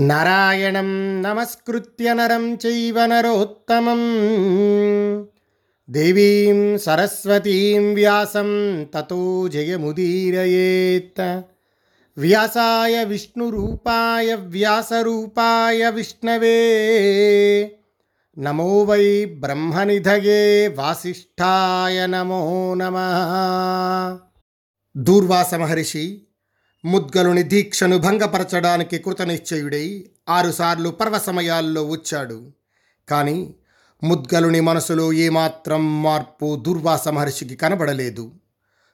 నారాయణం నమస్కృత్య నరం చైవ నరోత్తమం దేవీం సరస్వతీం వ్యాసం తతో జయముదీరయేత్ వ్యాసాయ విష్ణురూపాయ వ్యాసరూపాయ విష్ణవే నమో వై బ్రహ్మనిధయే వాసిష్ఠాయ నమో నమ దూర్వాస మహర్షి ముద్గలుని దీక్షను భంగపరచడానికి కృతనిశ్చయుడై ఆరుసార్లు పర్వ సమయాల్లో వచ్చాడు. కానీ ముద్గలుని మనసులో ఏమాత్రం మార్పు దుర్వాస మహర్షికి కనబడలేదు.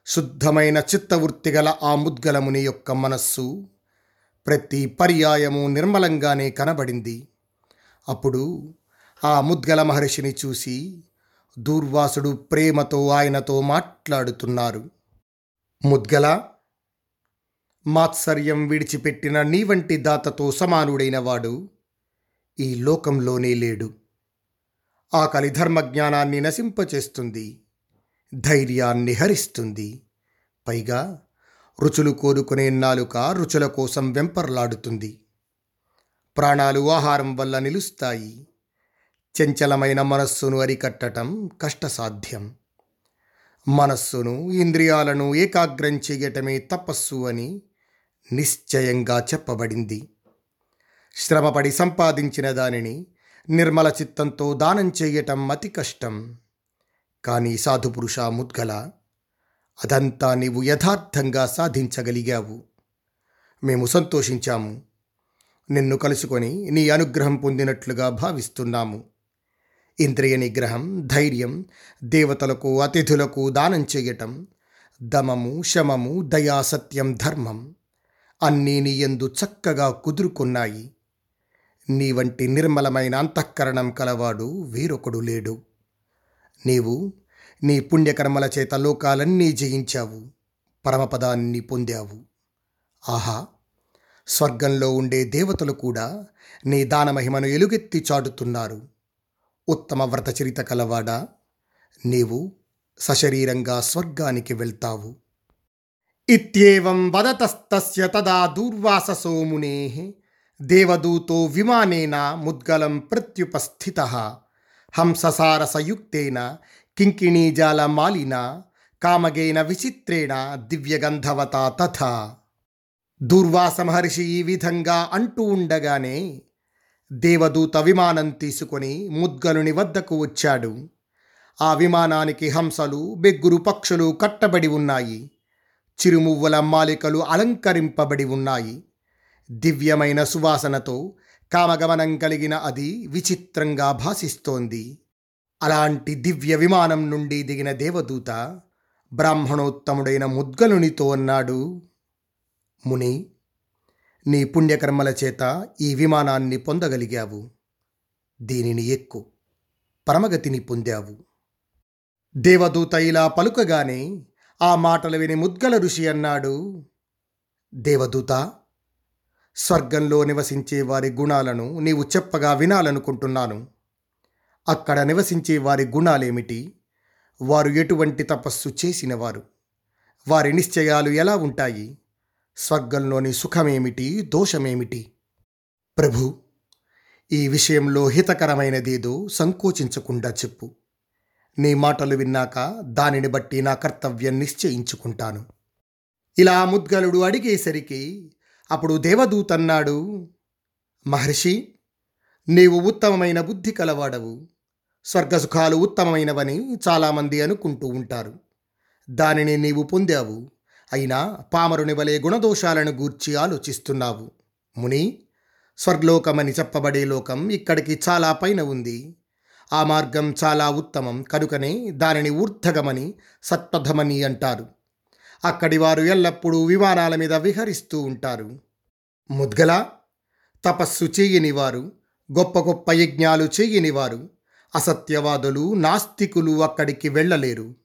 శుద్ధమైన చిత్తవృత్తి గల ఆ ముద్గలముని యొక్క మనస్సు ప్రతి పర్యాయము నిర్మలంగానే కనబడింది. అప్పుడు ఆ ముద్గల మహర్షిని చూసి దూర్వాసుడు ప్రేమతో ఆయనతో మాట్లాడుతున్నారు. ముద్గల మాత్సర్యం విడిచిపెట్టిన నీ వంటి దాతతో సమానుడైన వాడు ఈ లోకంలోనే లేడు. ఆకలి ధర్మజ్ఞానాన్ని నశింపచేస్తుంది ధైర్యాన్ని హరిస్తుంది. పైగా రుచులు కోరుకునే నాలుక రుచుల కోసం వెంపర్లాడుతుంది. ప్రాణాలు ఆహారం వల్ల నిలుస్తాయి. చంచలమైన మనస్సును అరికట్టటం కష్టసాధ్యం. మనస్సును ఇంద్రియాలను ఏకాగ్రం చేయటమే తపస్సు అని నిశ్చయంగా చెప్పబడింది. శ్రమపడి సంపాదించిన దానిని నిర్మల చిత్తంతో దానం చేయటం అతి కష్టం. కానీ సాధుపురుష ముద్గల అదంతా నీవు యథార్థంగా సాధించగలిగావు. మేము సంతోషించాము. నిన్ను కలుసుకొని నీ అనుగ్రహం పొందినట్లుగా భావిస్తున్నాము. ఇంద్రియ నిగ్రహం ధైర్యం దేవతలకు అతిథులకు దానం చేయటం దమము శమము దయా సత్యం ధర్మం అన్నీ నీయందు చక్కగా కుదురుకున్నాయి. నీ వంటి నిర్మలమైన అంతఃకరణం కలవాడు వేరొకడు లేడు. నీవు నీ పుణ్యకర్మల చేత లోకాలన్నీ జయించావు. పరమపదాన్ని పొందావు. ఆహా! స్వర్గంలో ఉండే దేవతలు కూడా నీ దానమహిమను ఎలుగెత్తి చాటుతున్నారు. ఉత్తమ వ్రతచరిత కలవాడా? నీవు సశరీరంగా స్వర్గానికి వెళ్తావు. ఇత్యేవం వదతస్తస్య తదా దూర్వాససో మునే దేవదూతో విమానేన ముద్గలం ప్రత్యుపస్థిత హంససారసయుక్తేన కింకిణీజాల మాలిన కామగేన విచిత్రేణ దివ్యగంధవత తథా దూర్వాస మహర్షి ఈ విధంగా అంటూ ఉండగానే దేవదూత విమానం తీసుకొని ముద్గలుని వద్దకు వచ్చాడు ఆ విమానానికి హంసలు బెగ్గురు పక్షులు కట్టబడి ఉన్నాయి చిరుమువ్వల మాలికలు అలంకరింపబడి ఉన్నాయి. దివ్యమైన సువాసనతో కామగమనం కలిగిన అది విచిత్రంగా భాసిస్తోంది. అలాంటి దివ్య విమానం నుండి దిగిన దేవదూత బ్రాహ్మణోత్తముడైన ముద్గలునితో అన్నాడు ముని నీ పుణ్యకర్మల చేత ఈ విమానాన్ని పొందగలిగావు. దీనిని ఎక్కు. పరమగతిని పొందావు. దేవదూత ఇలా పలుకగానే ఆ మాటలు విని ముద్గల ఋషి అన్నాడు దేవదూత స్వర్గంలో నివసించే వారి గుణాలను నీవు చెప్పగా వినాలనుకుంటున్నాను. అక్కడ నివసించే వారి గుణాలేమిటి? వారు ఎటువంటి తపస్సు చేసినవారు? వారి నిశ్చయాలు ఎలా ఉంటాయి? స్వర్గంలోని సుఖమేమిటి? దోషమేమిటి? ప్రభు ఈ విషయంలో హితకరమైనదేదో సంకోచించకుండా చెప్పు. నీ మాటలు విన్నాక దానిని బట్టి నా కర్తవ్యం నిశ్చయించుకుంటాను. ఇలా ముద్గలుడు అడిగేసరికి అప్పుడు దేవదూతన్నాడు మహర్షి నీవు ఉత్తమమైన బుద్ధి కలవాడవు. స్వర్గసుఖాలు ఉత్తమమైనవని చాలామంది అనుకుంటూ ఉంటారు. దానిని నీవు పొందావు. అయినా పామరుని వలె గుణదోషాలను గూర్చి ఆలోచిస్తున్నావు. ముని స్వర్గలోకమని చెప్పబడే లోకం ఇక్కడికి చాలా పైన ఉంది. ఆ మార్గం చాలా ఉత్తమం. కనుకనే దానిని ఊర్ధగమని సత్పథమని అంటారు. అక్కడి వారు ఎల్లప్పుడూ విమానాల మీద విహరిస్తూ ఉంటారు. ముద్గల తపస్సు చేయనివారు గొప్ప గొప్ప యజ్ఞాలు చేయనివారు అసత్యవాదులు నాస్తికులు అక్కడికి వెళ్ళలేరు.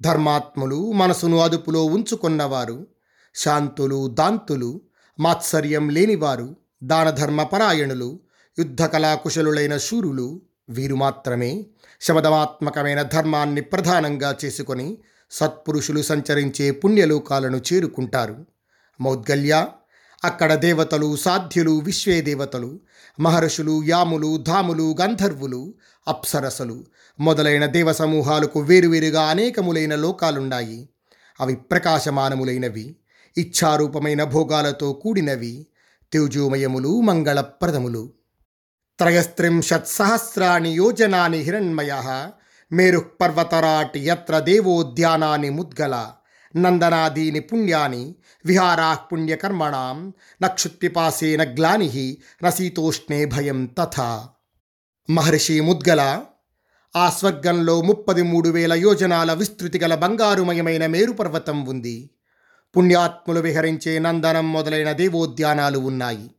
ధర్మాత్ములు మనసును అదుపులో ఉంచుకున్నవారు శాంతులు దాంతులు మాత్సర్యం లేనివారు దానధర్మపరాయణులు యుద్ధకళాకుశలులైన శూరులు వీరు మాత్రమే శమదమాత్మకమైన ధర్మాన్ని ప్రధానంగా చేసుకొని సత్పురుషులు సంచరించే పుణ్యలోకాలను చేరుకుంటారు. మౌద్గల్య అక్కడ దేవతలు సాధ్యులు విశ్వే దేవతలు మహర్షులు యాములు ధాములు గంధర్వులు అప్సరసలు మొదలైన దేవ సమూహాలకు వేరువేరుగా అనేకములైన లోకాలున్నాయి. అవి ప్రకాశమానములైనవి ఇచ్ఛారూపమైన భోగాలతో కూడినవి తేజోమయములు మంగళప్రదములు. త్రయస్త్రింశత్ సహస్రాణి యోజనాని హిరణ్మయ మేరుక్ పర్వతరాట్ యత్ర దేవోద్యానాని ముద్గల నందనాదీని పుణ్యాని విహారా పుణ్యకర్మణాం నక్షుత్పిపాసేన గ్లాని నశీతోష్ణే భయం తథ మహర్షి ముద్గల ఆ స్వర్గంలో ముప్పది మూడు వేల యోజనాల విస్తృతి గల బంగారుమయమైన మేరుపర్వతం ఉంది. పుణ్యాత్ములు విహరించే నందనం మొదలైన దేవోద్యానాలు ఉన్నాయి.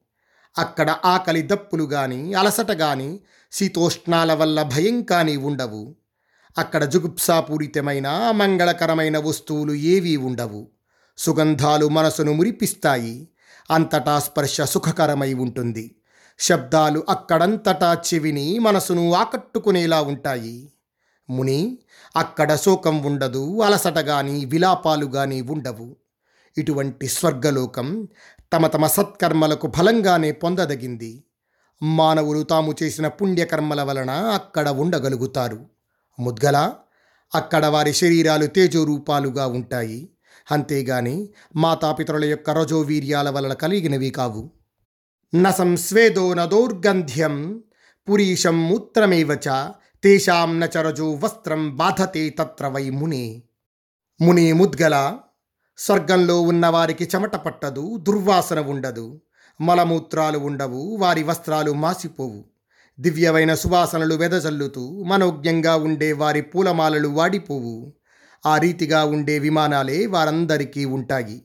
అక్కడ ఆకలి దప్పులు గాని అలసట గాని శీతోష్ణాల వల్ల భయం కానీ ఉండవు. అక్కడ జుగుప్సాపూరితమైన మంగళకరమైన వస్తువులు ఏవీ ఉండవు. సుగంధాలు మనసును మురిపిస్తాయి. అంతటా స్పర్శ సుఖకరమై ఉంటుంది. శబ్దాలు అక్కడంతటా చెవిని మనసును ఆకట్టుకునేలా ఉంటాయి. ముని అక్కడ శోకం ఉండదు అలసట గాని విలాపాలు గాని ఉండవు. ఇటువంటి స్వర్గలోకం తమ తమ సత్కర్మలకు ఫలంగానే పొందదగింది. మానవులు తాము చేసిన పుణ్యకర్మల వలన అక్కడ ఉండగలుగుతారు. ముద్గల అక్కడ వారి శరీరాలు తేజోరూపాలుగా ఉంటాయి. అంతేగాని మాతాపితరుల యొక్క రజోవీర్యాల వలన కలిగినవి కావు. నసం స్వేదో నదోర్గంధ్యం పురీషం మూత్రమేవ చ తేషాం న చరజో వస్త్రం బాధతే తత్ర వై ముని. ముని ముద్గల స్వర్గంలో ఉన్నవారికి చెమట పట్టదు దుర్వాసన ఉండదు. మలమూత్రాలు ఉండవు వారి వస్త్రాలు మాసిపోవు. దివ్యమైన సువాసనలు వెదజల్లుతూ మనోజ్ఞంగా ఉండే వారి పూలమాలలు వాడిపోవు. ఆ రీతిగా ఉండే విమానాలే వారందరికీ ఉంటాయి.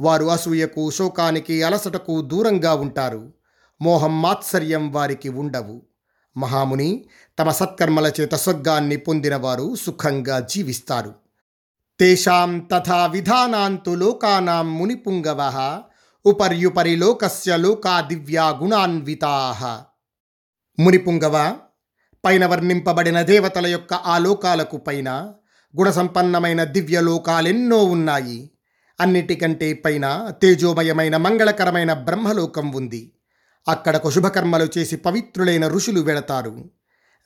వారు అసూయకు శోకానికి అలసటకు దూరంగా ఉంటారు. మోహం మాత్సర్యం వారికి ఉండవు. మహాముని తమ సత్కర్మల చేత స్వర్గాన్ని పొందినవారు సుఖంగా జీవిస్తారు. తేషాం తథా విధానాంతు లోకానాం మునిపుంగవ ఉపర్యుపరి లోకస్య లోకా దివ్యా గుణాన్వితా మునిపుంగవ పైన వర్ణింపబడిన దేవతల యొక్క ఆ లోకాలకు పైన గుణసంపన్నమైన దివ్య లోకాలెన్నో ఉన్నాయి। అన్నిటికంటే పైన తేజోమయమైన మంగళకరమైన బ్రహ్మలోకం ఉంది। అక్కడకు శుభకర్మలు చేసి పవిత్రులైన ఋషులు వెళతారు।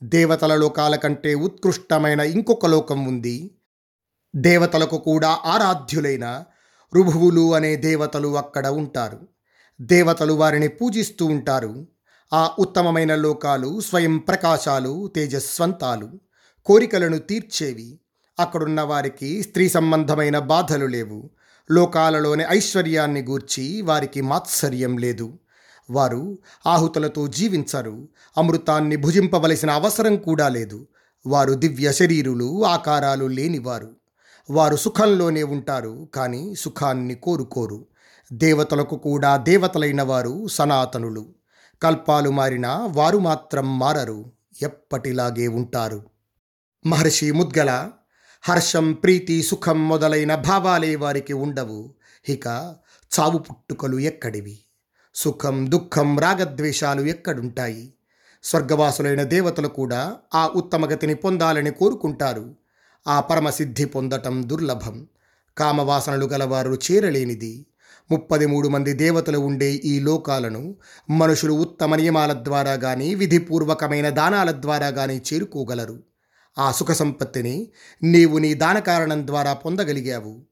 దేవతల లోకాల కంటే ఉత్కృష్టమైన ఇంకొక లోకం ఉంది। దేవతలకు కూడా ఆరాధ్యులైన రుభువులు అనే దేవతలు అక్కడ ఉంటారు. దేవతలు వారిని పూజిస్తూ ఉంటారు. ఆ ఉత్తమమైన లోకాలు స్వయం ప్రకాశాలు తేజస్వంతాలు కోరికలను తీర్చేవి. అక్కడున్న వారికి స్త్రీ సంబంధమైన బాధలు లేవు. లోకాలలోని ఐశ్వర్యాన్ని గూర్చి వారికి మాత్సర్యం లేదు. వారు ఆహుతులతో జీవించరు. అమృతాన్ని భుజింపవలసిన అవసరం కూడా లేదు. వారు దివ్య శరీరులు ఆకారాలు లేనివారు. వారు సుఖంలోనే ఉంటారు కానీ సుఖాన్ని కోరుకోరు. దేవతలకు కూడా దేవతలైన వారు సనాతనులు. కల్పాలు మారినా వారు మాత్రం మారరు ఎప్పటిలాగే ఉంటారు. మహర్షి ముద్గల హర్షం ప్రీతి సుఖం మొదలైన భావాలే వారికి ఉండవు ఇక చావు పుట్టుకలు ఎక్కడివి? సుఖం దుఃఖం రాగద్వేషాలు ఎక్కడుంటాయి? స్వర్గవాసులైన దేవతలు కూడా ఆ ఉత్తమగతిని పొందాలని కోరుకుంటారు ఆ పరమసిద్ధి పొందటం దుర్లభం. కామవాసనలు గలవారు చేరలేనిది. ముప్పది మూడు మంది దేవతలు ఉండే ఈ లోకాలను మనుషులు ఉత్తమ నియమాల ద్వారా గాని విధిపూర్వకమైన దానాల ద్వారా గాని చేరుకోగలరు. ఆ సుఖ సంపత్తిని నీవు నీ దాన కారణం ద్వారా పొందగలిగావు.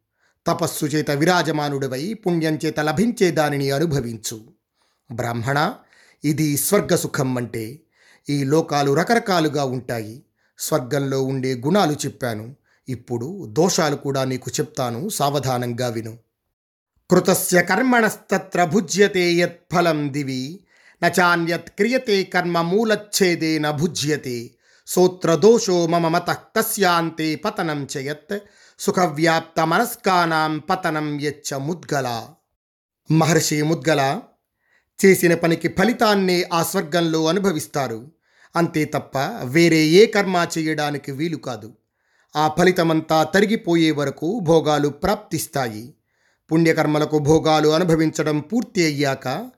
తపస్సు చేత విరాజమానుడివై పుణ్యం చేత లభించే దానిని అనుభవించు. బ్రాహ్మణ ఇది స్వర్గ సుఖం అంటే ఈ లోకాలు రకరకాలుగా ఉంటాయి. స్వర్గంలో ఉండే గుణాలు చెప్పాను. ఇప్పుడు దోషాలు కూడా నీకు చెప్తాను. సావధానంగా విను. కృతస్య కర్మణస్తత్ర భుజ్యతే యత్ఫలం దివి. నచాన్యత్ క్రియతే కర్మ మూలచ్ఛేదేన భుజ్యతే. సోత్రదోషో మమ మత తస్యాంతే పతనం చయత్ సుఖవ్యాప్త మనస్కానాం పతనం యచ్చ ముద్గల. మహర్షి ముద్గల చేసిన పనికి ఫలితాన్నే ఆ స్వర్గంలో అనుభవిస్తారు. అంతే తప్ప వేరే ఏ కర్మ చేయడానికి వీలు కాదు. ఆ ఫలితమంతా తరిగిపోయే వరకు భోగాలు ప్రాప్తిస్తాయి. పుణ్యకర్మలకు భోగాలు అనుభవించడం పూర్తి అయ్యాక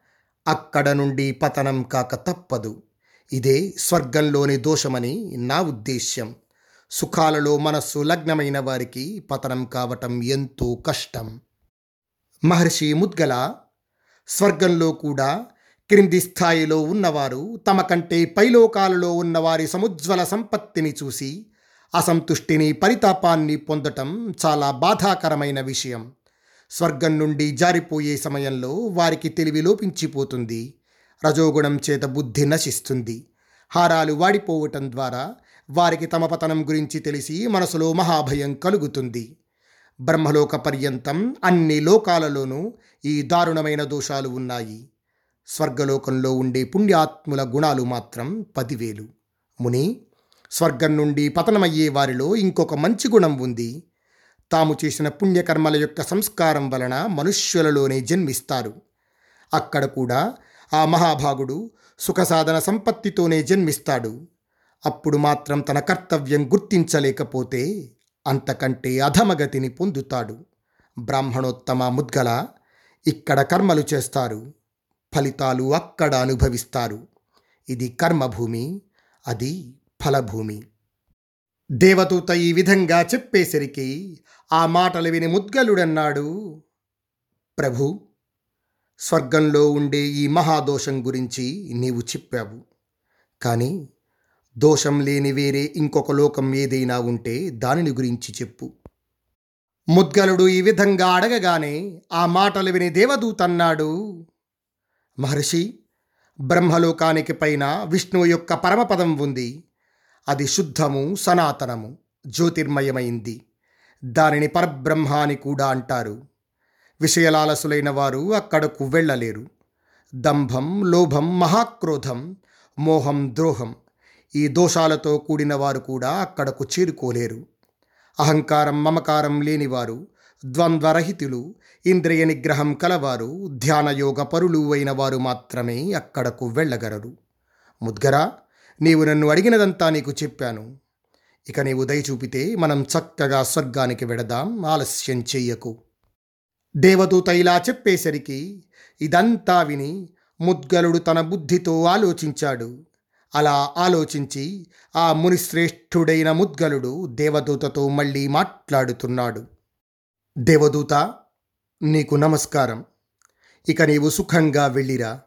అక్కడ నుండి పతనం కాక తప్పదు. ఇదే స్వర్గంలోని దోషమని నా ఉద్దేశ్యం. సుఖాలలో మనస్సు లగ్నమైన వారికి పతనం కావటం ఎంతో కష్టం. మహర్షి ముద్గల స్వర్గంలో కూడా క్రింది స్థాయిలో ఉన్నవారు తమ కంటే పైలోకాలలో ఉన్నవారి సముజ్వల సంపత్తిని చూసి అసంతుష్టిని పరితాపాన్ని పొందటం చాలా బాధాకరమైన విషయం. స్వర్గం నుండి జారిపోయే సమయంలో వారికి తెలివి లోపించిపోతుంది. రజోగుణం చేత బుద్ధి నశిస్తుంది. హారాలు వాడిపోవటం ద్వారా వారికి తమ పతనం గురించి తెలిసి మనసులో మహాభయం కలుగుతుంది. బ్రహ్మలోక పర్యంతం అన్ని లోకాలలోనూ ఈ దారుణమైన దోషాలు ఉన్నాయి. స్వర్గలోకంలో ఉండే పుణ్యాత్ముల గుణాలు మాత్రం పదివేలు. ముని స్వర్గం నుండి పతనమయ్యే వారిలో ఇంకొక మంచి గుణం ఉంది. తాము చేసిన పుణ్యకర్మల యొక్క సంస్కారం వలన మనుష్యులలోనే జన్మిస్తారు. అక్కడ కూడా ఆ మహాభాగుడు సుఖసాధన సంపత్తితోనే జన్మిస్తాడు. అప్పుడు మాత్రం తన కర్తవ్యం గుర్తించలేకపోతే అంతకంటే అధమగతిని పొందుతాడు. బ్రాహ్మణోత్తమ ముద్గల ఇక్కడ కర్మలు చేస్తారు. ఫలితాలు అక్కడ అనుభవిస్తారు. ఇది కర్మభూమి అది ఫలభూమి. దేవదూత ఈ విధంగా చెప్పేసరికి ఆ మాటలు విని ముద్గలుడన్నాడు. ప్రభు స్వర్గంలో ఉండే ఈ మహాదోషం గురించి నీవు చెప్పావు. కానీ దోషం లేని వేరే ఇంకొక లోకం ఏదైనా ఉంటే దానిని గురించి చెప్పు. ముద్గలుడు ఈ విధంగా అడగగానే ఆ మాటలు విని దేవదూత అన్నాడు మహర్షి బ్రహ్మలోకానికి పైన విష్ణువు యొక్క పరమపదం ఉంది. అది శుద్ధము సనాతనము జ్యోతిర్మయమైంది. దానిని పరబ్రహ్మ అని కూడా అంటారు. విషయలాలసులైన వారు అక్కడకు వెళ్ళలేరు. దంభం లోభం మహాక్రోధం మోహం ద్రోహం ఈ దోషాలతో కూడిన వారు కూడా అక్కడకు చేరుకోలేరు. అహంకారం మమకారం లేనివారు ద్వంద్వరహితులు ఇంద్రియ నిగ్రహం కలవారు ధ్యానయోగ పరులు అయిన వారు మాత్రమే అక్కడకు వెళ్ళగలరు. ముద్గరా నీవు నన్ను అడిగినదంతా నీకు చెప్పాను. ఇక నీవు దయ చూపితే మనం చక్కగా స్వర్గానికి వెడదాం ఆలస్యం చెయ్యకు. దేవదూత ఇలా చెప్పేసరికి ఇదంతా విని ముద్గలుడు తన బుద్ధితో ఆలోచించాడు. అలా ఆలోచించి ఆ మునిశ్రేష్ఠుడైన ముద్గలుడు దేవదూతతో మళ్ళీ మాట్లాడుతున్నాడు. దేవదూత నీకు నమస్కారం. ఇక నీవు సుఖంగా వెళ్ళిరా.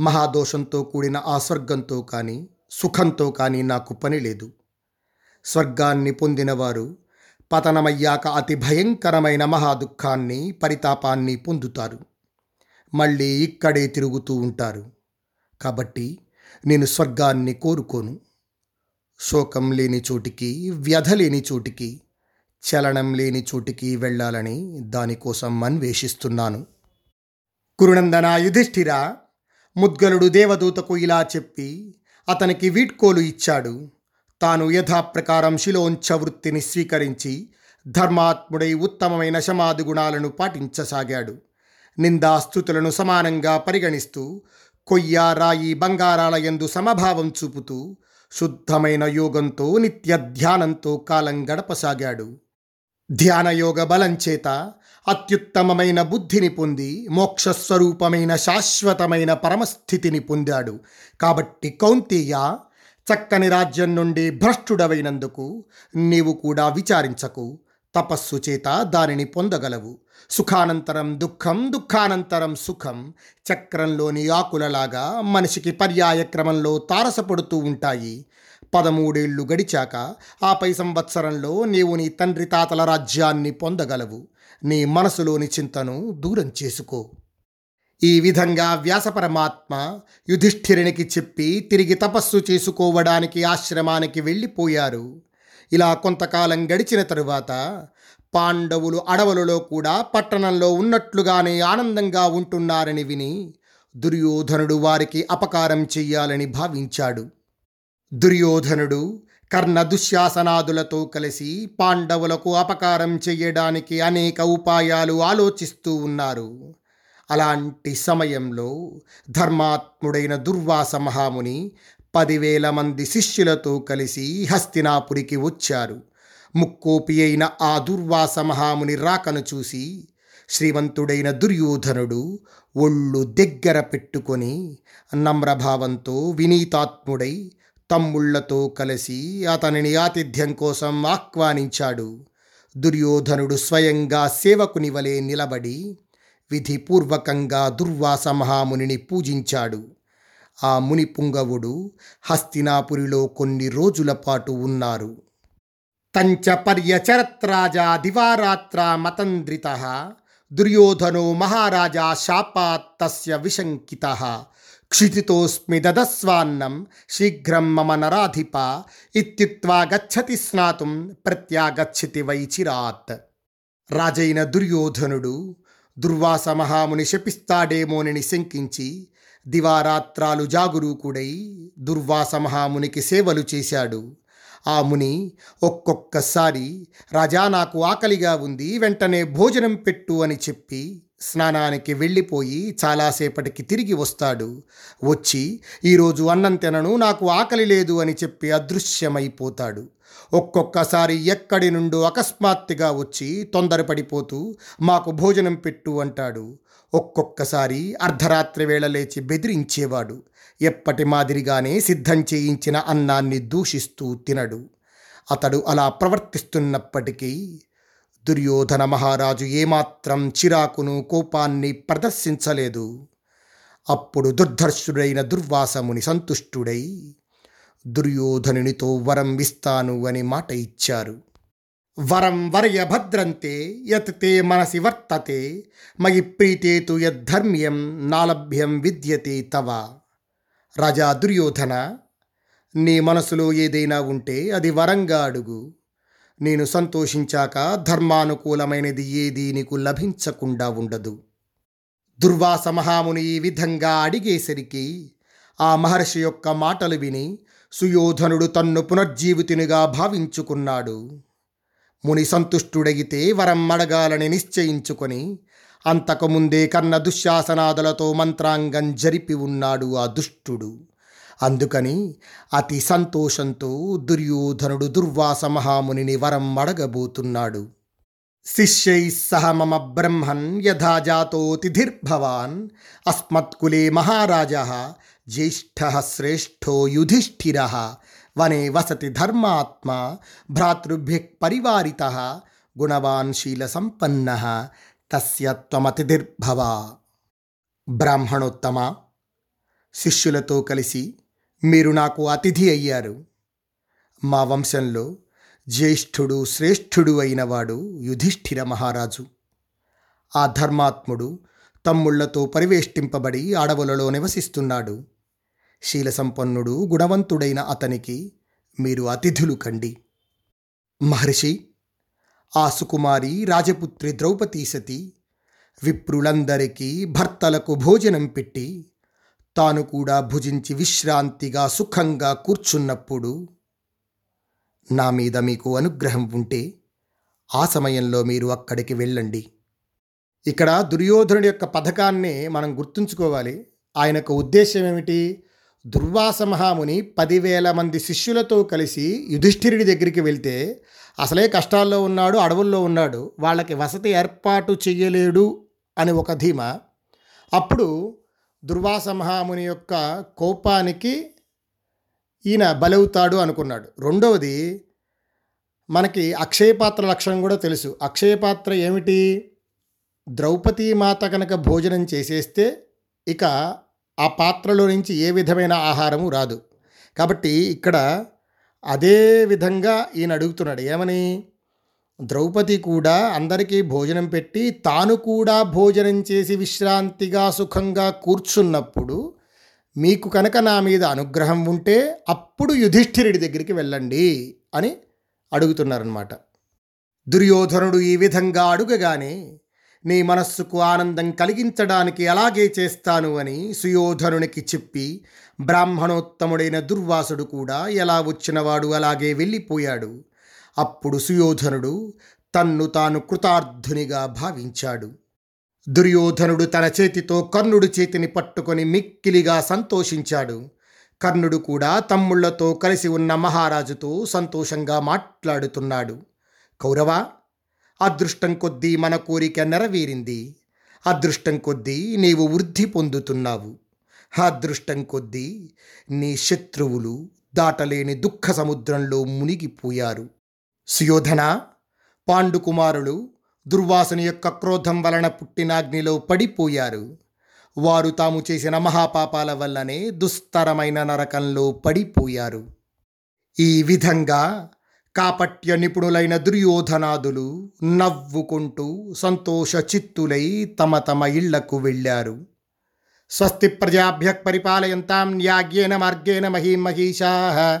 మహాదోషంతో కూడిన ఆ స్వర్గంతో కానీ సుఖంతో కానీ నాకు పని లేదు. స్వర్గాన్ని పొందినవారు పతనమయ్యాక అతి భయంకరమైన మహాదుఖాన్ని పరితాపాన్ని పొందుతారు. మళ్ళీ ఇక్కడే తిరుగుతూ ఉంటారు. కాబట్టి నేను స్వర్గాన్ని కోరుకోను. శోకం లేని చోటికి వ్యధ లేని చోటికి చలనం లేని చోటికి వెళ్ళాలని దానికోసం అన్వేషిస్తున్నాను. కురునందన యుధిష్ఠిర ముద్గలుడు దేవదూతకు ఇలా చెప్పి అతనికి వీడ్కోలు ఇచ్చాడు. తాను యథాప్రకారం శిలోంచ వృత్తిని స్వీకరించి ధర్మాత్ముడై ఉత్తమమైన సమాధి గుణాలను పాటించసాగాడు. నిందాస్తుతులను సమానంగా పరిగణిస్తూ కొయ్య రాయి బంగారాల యందు సమభావం చూపుతూ శుద్ధమైన యోగంతో నిత్య ధ్యానంతో కాలం గడపసాగాడు. ధ్యానయోగ బలం చేత అత్యుత్తమమైన బుద్ధిని పొంది మోక్షస్వరూపమైన శాశ్వతమైన పరమస్థితిని పొందాడు. కాబట్టి కౌంతేయ చక్కని రాజ్యం నుండి భ్రష్టుడవైనందుకు నీవు కూడా విచారించకు. తపస్సు చేత దానిని పొందగలవు. సుఖానంతరం దుఃఖం దుఃఖానంతరం సుఖం చక్రంలోని ఆకులలాగా మనిషికి పర్యాయ క్రమంలో తారసపడుతూ ఉంటాయి. పదమూడేళ్ళు గడిచాక ఆపై సంవత్సరంలో నీవు నీ తండ్రి తాతల రాజ్యాన్ని పొందగలవు. నీ మనసులోని చింతను దూరం చేసుకో. ఈ విధంగా వ్యాసపరమాత్మ యుధిష్ఠిరునికి చెప్పి తిరిగి తపస్సు చేసుకోవడానికి ఆశ్రమానికి వెళ్ళిపోయారు. ఇలా కొంతకాలం గడిచిన తరువాత పాండవులు అడవులలో కూడా పట్టణంలో ఉన్నట్లుగానే ఆనందంగా ఉంటున్నారని విని దుర్యోధనుడు వారికి అపకారం చెయ్యాలని భావించాడు. దుర్యోధనుడు కర్ణ దుశ్శాసనాదులతో కలిసి పాండవులకు అపకారం చేయడానికి అనేక ఉపాయాలు ఆలోచిస్తూ ఉన్నారు. అలాంటి సమయంలో ధర్మాత్ముడైన దుర్వాస మహాముని పదివేల మంది శిష్యులతో కలిసి హస్తినాపురికి వచ్చారు. ముక్కోపి అయిన ఆ దుర్వాస మహాముని రాకను చూసి శ్రీమంతుడైన దుర్యోధనుడు ఒళ్ళు దగ్గర పెట్టుకొని నమ్రభావంతో వినీతాత్ముడై తమ్ముళ్ళతో కలిసి అతనిని ఆతిథ్యం కోసం ఆహ్వానించాడు. దుర్యోధనుడు స్వయంగా సేవకుని వలె నిలబడి విధిపూర్వకంగా దుర్వాస మహామునిని పూజించాడు. ఆ ముని పుంగవుడు హస్తినాపురిలో కొన్ని రోజుల పాటు ఉన్నారు. తంచ పర్యచరత్రాజా దివారాత్ర మతంద్రిత దుర్యోధనో మహారాజా శాపాత్ తస్య విశంకిత క్షితితోస్మి దదస్వాన్నం శీఘ్రం మమ నరాధిప ఇత్యుక్వా గచ్చతి స్నాతుం ప్రత్యాగచ్చతి వై చిరాత్ రాజైన దుర్యోధనుడు దుర్వాస మహాముని శపిస్తాడేమోనని శంకించి దివారాత్రాలు జాగురూకుడై దుర్వాస మహామునికి సేవలు చేశాడు ఆ ముని ఒక్కొక్కసారి రాజా నాకు ఆకలిగా ఉంది వెంటనే భోజనం పెట్టు అని చెప్పి స్నానానికి వెళ్ళిపోయి చాలాసేపటికి తిరిగి వస్తాడు. వచ్చి ఈరోజు అన్నం తినను నాకు ఆకలి లేదు అని చెప్పి అదృశ్యమైపోతాడు. ఒక్కొక్కసారి ఎక్కడి నుండో అకస్మాత్తుగా వచ్చి తొందరపడిపోతూ మాకు భోజనం పెట్టు అంటాడు. ఒక్కొక్కసారి అర్ధరాత్రి వేళ లేచి బెదిరించేవాడు. ఎప్పటి మాదిరిగానే సిద్ధం చేయించిన అన్నాన్ని దూషిస్తూ తినడు. అతడు అలా ప్రవర్తిస్తున్నప్పటికీ దుర్యోధన మహారాజు ఏమాత్రం చిరాకును కోపాన్ని ప్రదర్శించలేదు. అప్పుడు దుర్ధర్షుడైన దుర్వాసముని సంతుష్టుడై దుర్యోధనునితో వరం ఇస్తాను అని మాట ఇచ్చారు. వరం వరయ భద్రంతే యత్ తే మనసి వర్తతే మయి ప్రీతే తు యద్ధర్మ్యం నాలభ్యం విద్యతే తవ. రాజా దుర్యోధన నీ మనసులో ఏదైనా ఉంటే అది వరంగా అడుగు. నేను సంతోషించాక ధర్మానుకూలమైనది ఏదీ నీకు లభించకుండా ఉండదు. దుర్వాస మహాముని ఈ విధంగా అడిగేసరికి ఆ మహర్షి యొక్క మాటలు విని సుయోధనుడు తన్ను పునర్జీవితునిగా భావించుకున్నాడు. ముని సంతుష్టుడైతే వరం అడగాలని నిశ్చయించుకొని అంతకుముందే కన్న దుశ్శాసనాదులతో మంత్రాంగం జరిపి ఉన్నాడు ఆ దుష్టుడు. అందుకని అతి సంతోషంతో దుర్యోధనుడు దుర్వాస మహామునిని వరం అడగబోతున్నాడు. శిష్యై సహ మమ బ్రహ్మన్ యథాజాతోతిథిర్భవాన్ అస్మత్కులే మహారాజ జ్యేష్ఠ శ్రేష్ఠో యుధిష్ఠిర వనే వసతి ధర్మాత్మ భ్రాతృభ్య పరివారిత గుణవాన్ శీల సంపన్న తస్య త్వమతిథిర్భవ బ్రాహ్మణోత్తమ శిష్యులతో కలిసి మీరు నాకు అతిథి అయ్యారు. మా వంశంలో జ్యేష్ఠుడు శ్రేష్ఠుడు అయినవాడు యుధిష్ఠిర మహారాజు. ఆ ధర్మాత్ముడు తమ్ముళ్ళతో పరివేష్టింపబడి అడవులలో నివసిస్తున్నాడు. శీలసంపన్నుడు గుణవంతుడైన అతనికి మీరు అతిథులు కండి. మహర్షి ఆ సుకుమారి రాజపుత్రి ద్రౌపదీ సతి విప్రులందరికీ భర్తలకు భోజనం పెట్టి తాను కూడా భుజించి విశ్రాంతిగా సుఖంగా కూర్చున్నప్పుడు నా మీద మీకు అనుగ్రహం ఉంటే ఆ సమయంలో మీరు అక్కడికి వెళ్ళండి. ఇక్కడ దుర్యోధనుడి యొక్క పథకాన్ని మనం గుర్తుంచుకోవాలి. ఆయనకు ఉద్దేశం ఏమిటి? దుర్వాస మహాముని పదివేల మంది శిష్యులతో కలిసి యుధిష్ఠిరుడి దగ్గరికి వెళ్తే అసలే కష్టాల్లో ఉన్నాడు అడవుల్లో ఉన్నాడు వాళ్ళకి వసతి ఏర్పాటు చేయలేడు అని ఒక ధీమ. అప్పుడు దుర్వాస మహాముని యొక్క కోపానికి ఈయన బలవుతాడు అనుకున్నాడు. రెండవది మనకి అక్షయపాత్ర లక్షణం కూడా తెలుసు. అక్షయపాత్ర ఏమిటి? ద్రౌపదీ మాత కనుక భోజనం చేసేస్తే ఇక ఆ పాత్రలో నుంచి ఏ విధమైన ఆహారము రాదు. కాబట్టి ఇక్కడ అదే విధంగా ఈయన అడుగుతున్నాడు. ఏమని? ద్రౌపది కూడా అందరికీ భోజనం పెట్టి తాను కూడా భోజనం చేసి విశ్రాంతిగా సుఖంగా కూర్చున్నప్పుడు మీకు కనుక నా మీద అనుగ్రహం ఉంటే అప్పుడు యుధిష్ఠిరుడి దగ్గరికి వెళ్ళండి అని అడుగుతున్నారనమాట దుర్యోధనుడు ఈ విధంగా అడుగగానే నీ మనస్సుకు ఆనందం కలిగించడానికి అలాగే చేస్తాను అని సుయోధనునికి చెప్పి బ్రాహ్మణోత్తముడైన దుర్వాసుడు కూడా ఎలా వచ్చినవాడు అలాగే వెళ్ళిపోయాడు. అప్పుడు సుయోధనుడు తన్ను తాను కృతార్థునిగా భావించాడు. దుర్యోధనుడు తన చేతితో కర్ణుడి చేతిని పట్టుకొని మిక్కిలిగా సంతోషించాడు. కర్ణుడు కూడా తమ్ముళ్ళతో కలిసి ఉన్న మహారాజుతో సంతోషంగా మాట్లాడుతున్నాడు. కౌరవ అదృష్టం కొద్దీ మన కోరిక నెరవేరింది. అదృష్టం కొద్దీ నీవు వృద్ధి పొందుతున్నావు. అదృష్టం కొద్దీ నీ శత్రువులు దాటలేని దుఃఖ సముద్రంలో మునిగిపోయారు. సుయోధన పాండుకుమారులు దుర్వాసుని యొక్క క్రోధం వలన పుట్టిన అగ్నిలో పడిపోయారు. వారు తాము చేసిన మహాపాపాల వల్లనే దుస్తరమైన నరకంలో పడిపోయారు. ఈ విధంగా కాపట్య నిపుణులైన దుర్యోధనాదులు నవ్వుకుంటూ సంతోష చిత్తులై తమ తమ ఇళ్ళకు వెళ్ళారు. స్వస్తి ప్రజాభ్య పరిపాలయంతాం న్యాగ్యేన మార్గేణ మహీమహీషా